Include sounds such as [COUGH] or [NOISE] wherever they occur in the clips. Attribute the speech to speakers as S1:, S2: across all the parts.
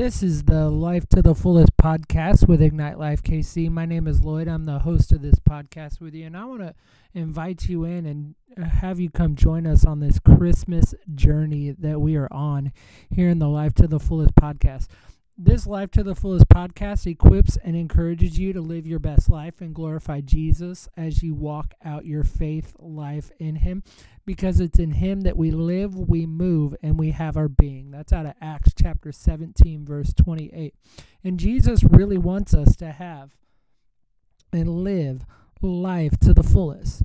S1: This is the Life to the Fullest podcast with Ignite Life KC. My name is Lloyd. I'm the host of this podcast with you, and I want to invite you in and uh, have you come join us on this Christmas journey that we are on here in the Life to the Fullest podcast. This Life to the Fullest podcast equips and encourages you to live your best life and glorify Jesus as you walk out your faith life in Him because it's in Him that we live, we move, and we have our being. That's out of Acts chapter 17, verse 28. And Jesus really wants us to have and live life to the fullest.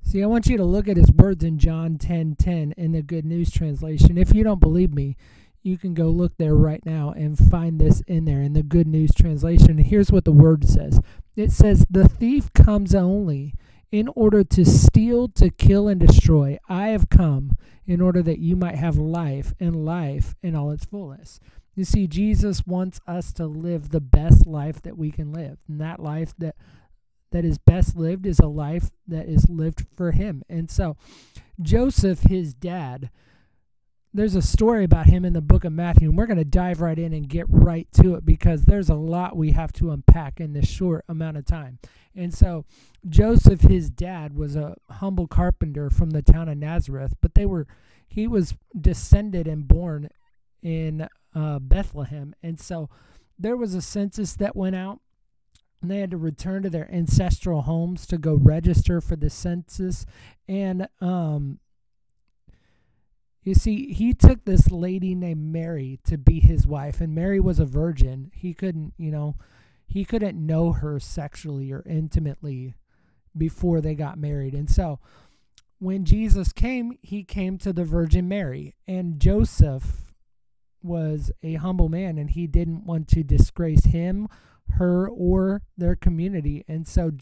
S1: See, I want you to look at his words in John 10 10 in the Good News Translation. If you don't believe me, you can go look there right now and find this in there in the Good News Translation. Here's what the word says it says, The thief comes only in order to steal, to kill, and destroy. I have come in order that you might have life and life in all its fullness. You see, Jesus wants us to live the best life that we can live. And that life that that is best lived is a life that is lived for him. And so Joseph, his dad, there's a story about him in the book of Matthew, and we're going to dive right in and get right to it because there's a lot we have to unpack in this short amount of time. And so, Joseph, his dad, was a humble carpenter from the town of Nazareth, but they were he was descended and born in uh, Bethlehem, and so there was a census that went out. And they had to return to their ancestral homes to go register for the census, and um, you see, he took this lady named Mary to be his wife, and Mary was a virgin. He couldn't, you know, he couldn't know her sexually or intimately before they got married. And so when Jesus came, he came to the Virgin Mary, and Joseph was a humble man, and he didn't want to disgrace him, her, or their community. And so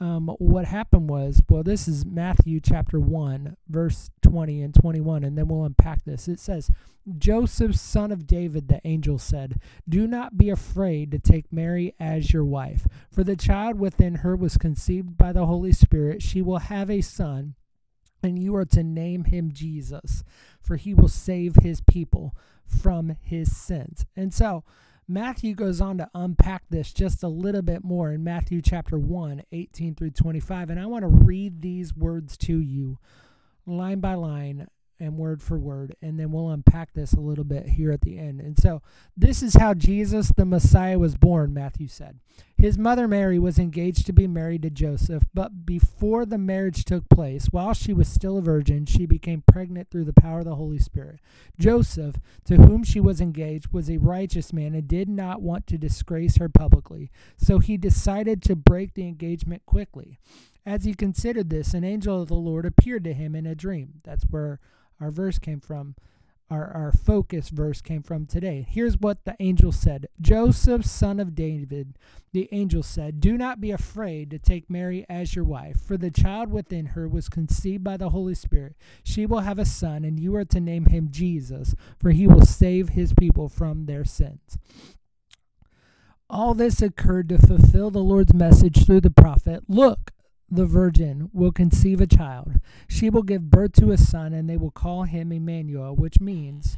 S1: um, what happened was, well, this is Matthew chapter 1, verse 20 and 21, and then we'll unpack this. It says, Joseph, son of David, the angel said, Do not be afraid to take Mary as your wife, for the child within her was conceived by the Holy Spirit. She will have a son, and you are to name him Jesus, for he will save his people from his sins. And so, Matthew goes on to unpack this just a little bit more in Matthew chapter 1, 18 through 25. And I want to read these words to you line by line and word for word, and then we'll unpack this a little bit here at the end. And so, this is how Jesus the Messiah was born, Matthew said. His mother Mary was engaged to be married to Joseph, but before the marriage took place, while she was still a virgin, she became pregnant through the power of the Holy Spirit. Joseph, to whom she was engaged, was a righteous man and did not want to disgrace her publicly, so he decided to break the engagement quickly. As he considered this, an angel of the Lord appeared to him in a dream. That's where our verse came from, our, our focus verse came from today. Here's what the angel said Joseph, son of David, the angel said, Do not be afraid to take Mary as your wife, for the child within her was conceived by the Holy Spirit. She will have a son, and you are to name him Jesus, for he will save his people from their sins. All this occurred to fulfill the Lord's message through the prophet Look, the virgin will conceive a child. She will give birth to a son, and they will call him Emmanuel, which means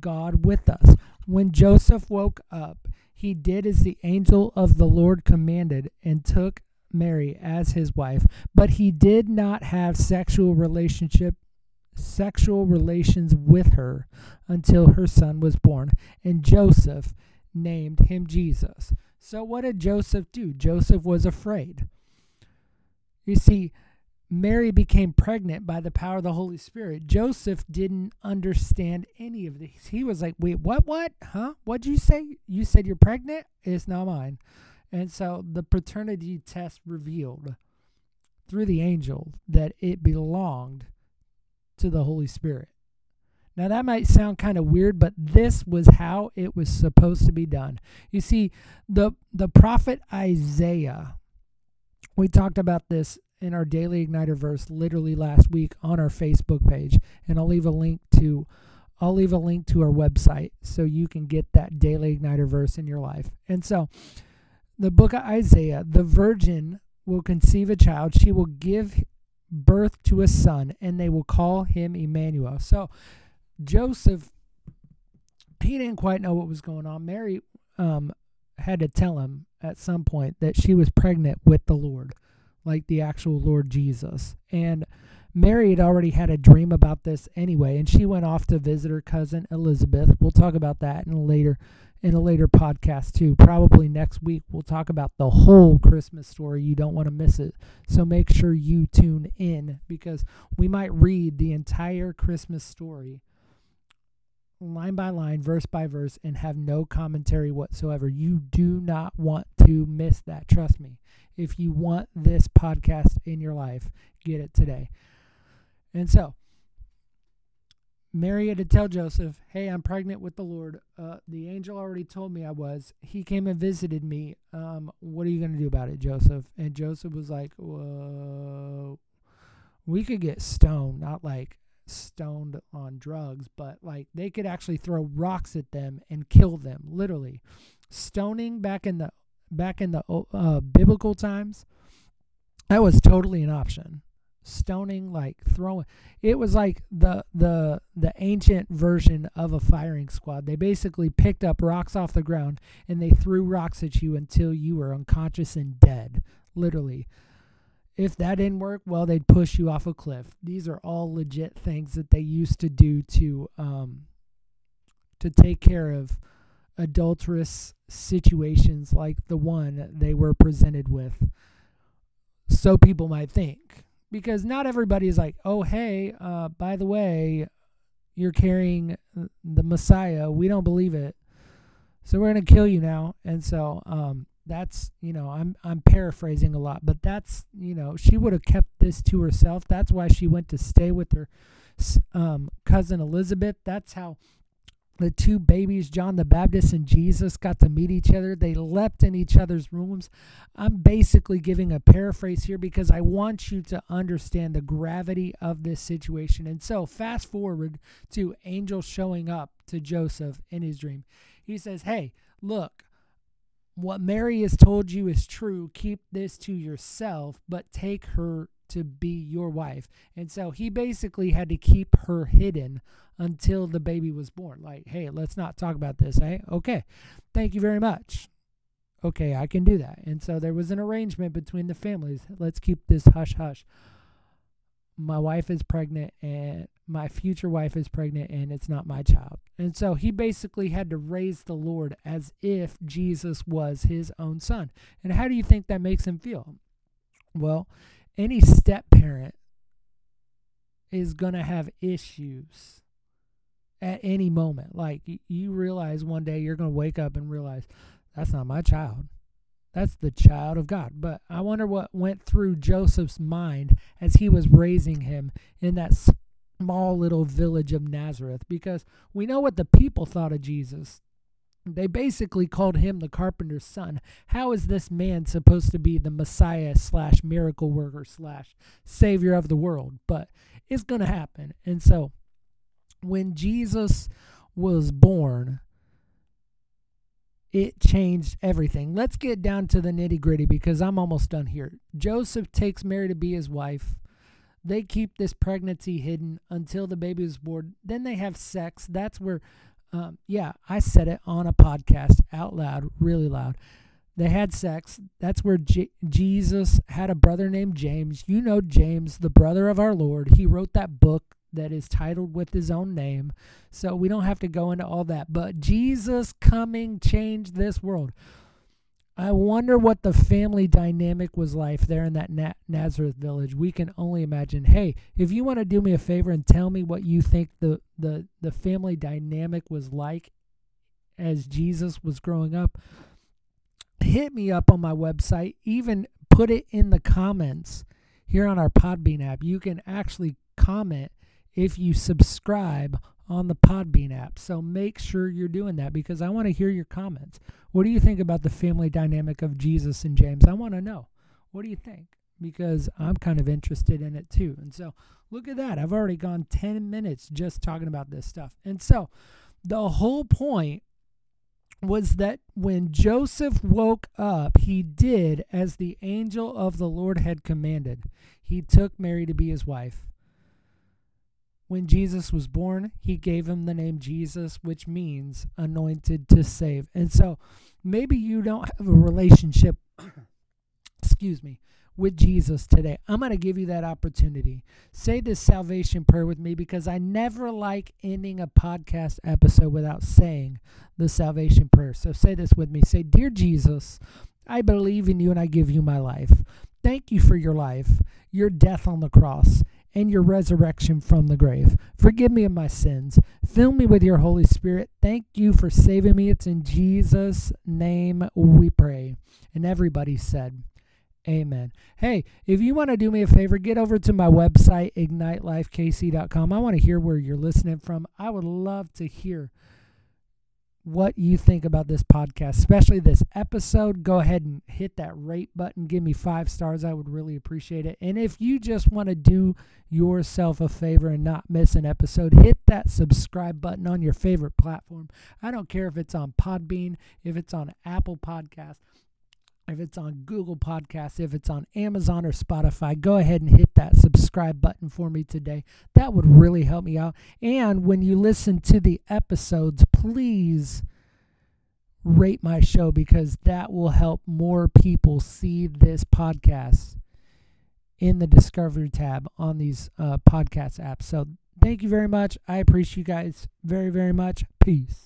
S1: God with us. When Joseph woke up, he did as the angel of the Lord commanded and took Mary as his wife, but he did not have sexual relationship sexual relations with her until her son was born, and Joseph named him Jesus. So what did Joseph do? Joseph was afraid. You see, Mary became pregnant by the power of the Holy Spirit. Joseph didn't understand any of these. He was like, wait, what, what? Huh? What'd you say? You said you're pregnant? It's not mine. And so the paternity test revealed through the angel that it belonged to the Holy Spirit. Now, that might sound kind of weird, but this was how it was supposed to be done. You see, the, the prophet Isaiah we talked about this in our daily igniter verse literally last week on our Facebook page, and I'll leave a link to I'll leave a link to our website so you can get that daily igniter verse in your life. And so, the book of Isaiah, the virgin will conceive a child, she will give birth to a son, and they will call him Emmanuel. So, Joseph he didn't quite know what was going on. Mary um, had to tell him at some point that she was pregnant with the Lord, like the actual Lord Jesus. And Mary had already had a dream about this anyway, and she went off to visit her cousin Elizabeth. We'll talk about that in a later in a later podcast too. Probably next week we'll talk about the whole Christmas story. You don't want to miss it. So make sure you tune in because we might read the entire Christmas story line by line, verse by verse, and have no commentary whatsoever. You do not want to miss that. Trust me. If you want this podcast in your life, get it today. And so, Mary had to tell Joseph, Hey, I'm pregnant with the Lord. Uh, the angel already told me I was. He came and visited me. Um, what are you going to do about it, Joseph? And Joseph was like, Whoa. We could get stoned, not like stoned on drugs, but like they could actually throw rocks at them and kill them, literally. Stoning back in the back in the uh, biblical times, that was totally an option. Stoning, like throwing, it was like the the the ancient version of a firing squad. They basically picked up rocks off the ground and they threw rocks at you until you were unconscious and dead, literally. If that didn't work, well, they'd push you off a cliff. These are all legit things that they used to do to um, to take care of adulterous situations like the one they were presented with. So people might think, because not everybody is like, oh, hey, uh, by the way, you're carrying the Messiah. We don't believe it. So we're going to kill you now. And so um, that's you know i'm i'm paraphrasing a lot but that's you know she would have kept this to herself. That's why she went to stay with her um, cousin elizabeth. That's how the two babies john the baptist and jesus got to meet each other. They leapt in each other's rooms. I'm basically giving a paraphrase here because i want you to understand the gravity of this situation. And so fast forward to angel showing up to joseph in his dream. He says hey look what Mary has told you is true. Keep this to yourself, but take her to be your wife. And so he basically had to keep her hidden until the baby was born. Like, hey, let's not talk about this, eh? Okay. Thank you very much. Okay, I can do that. And so there was an arrangement between the families. Let's keep this hush hush my wife is pregnant and my future wife is pregnant and it's not my child. And so he basically had to raise the Lord as if Jesus was his own son. And how do you think that makes him feel? Well, any step parent is going to have issues at any moment. Like you realize one day you're going to wake up and realize that's not my child. That's the child of God. But I wonder what went through Joseph's mind as he was raising him in that small little village of Nazareth because we know what the people thought of Jesus. They basically called him the carpenter's son. How is this man supposed to be the Messiah slash miracle worker slash savior of the world? But it's going to happen. And so when Jesus was born, it changed everything. Let's get down to the nitty gritty because I'm almost done here. Joseph takes Mary to be his wife. They keep this pregnancy hidden until the baby is born. Then they have sex. That's where, um, yeah, I said it on a podcast out loud, really loud. They had sex. That's where J- Jesus had a brother named James. You know James, the brother of our Lord. He wrote that book that is titled with his own name. So we don't have to go into all that. But Jesus coming changed this world. I wonder what the family dynamic was like there in that Na- Nazareth village. We can only imagine. Hey, if you want to do me a favor and tell me what you think the, the, the family dynamic was like as Jesus was growing up, hit me up on my website. Even put it in the comments here on our Podbean app. You can actually comment if you subscribe on the Podbean app. So make sure you're doing that because I want to hear your comments. What do you think about the family dynamic of Jesus and James? I want to know. What do you think? Because I'm kind of interested in it too. And so look at that. I've already gone 10 minutes just talking about this stuff. And so the whole point was that when Joseph woke up, he did as the angel of the Lord had commanded. He took Mary to be his wife. When Jesus was born, he gave him the name Jesus, which means anointed to save. And so maybe you don't have a relationship, [COUGHS] excuse me, with Jesus today. I'm going to give you that opportunity. Say this salvation prayer with me because I never like ending a podcast episode without saying the salvation prayer. So say this with me. Say, Dear Jesus, I believe in you and I give you my life. Thank you for your life, your death on the cross, and your resurrection from the grave. Forgive me of my sins. Fill me with your Holy Spirit. Thank you for saving me. It's in Jesus' name we pray. And everybody said, Amen. Hey, if you want to do me a favor, get over to my website, ignitelifekc.com. I want to hear where you're listening from. I would love to hear what you think about this podcast, especially this episode. Go ahead and hit that rate button. Give me five stars. I would really appreciate it. And if you just want to do yourself a favor and not miss an episode, hit that subscribe button on your favorite platform. I don't care if it's on Podbean, if it's on Apple Podcast if it's on Google Podcasts, if it's on Amazon or Spotify, go ahead and hit that subscribe button for me today. That would really help me out. And when you listen to the episodes, please rate my show because that will help more people see this podcast in the Discovery tab on these uh, podcast apps. So thank you very much. I appreciate you guys very, very much. Peace.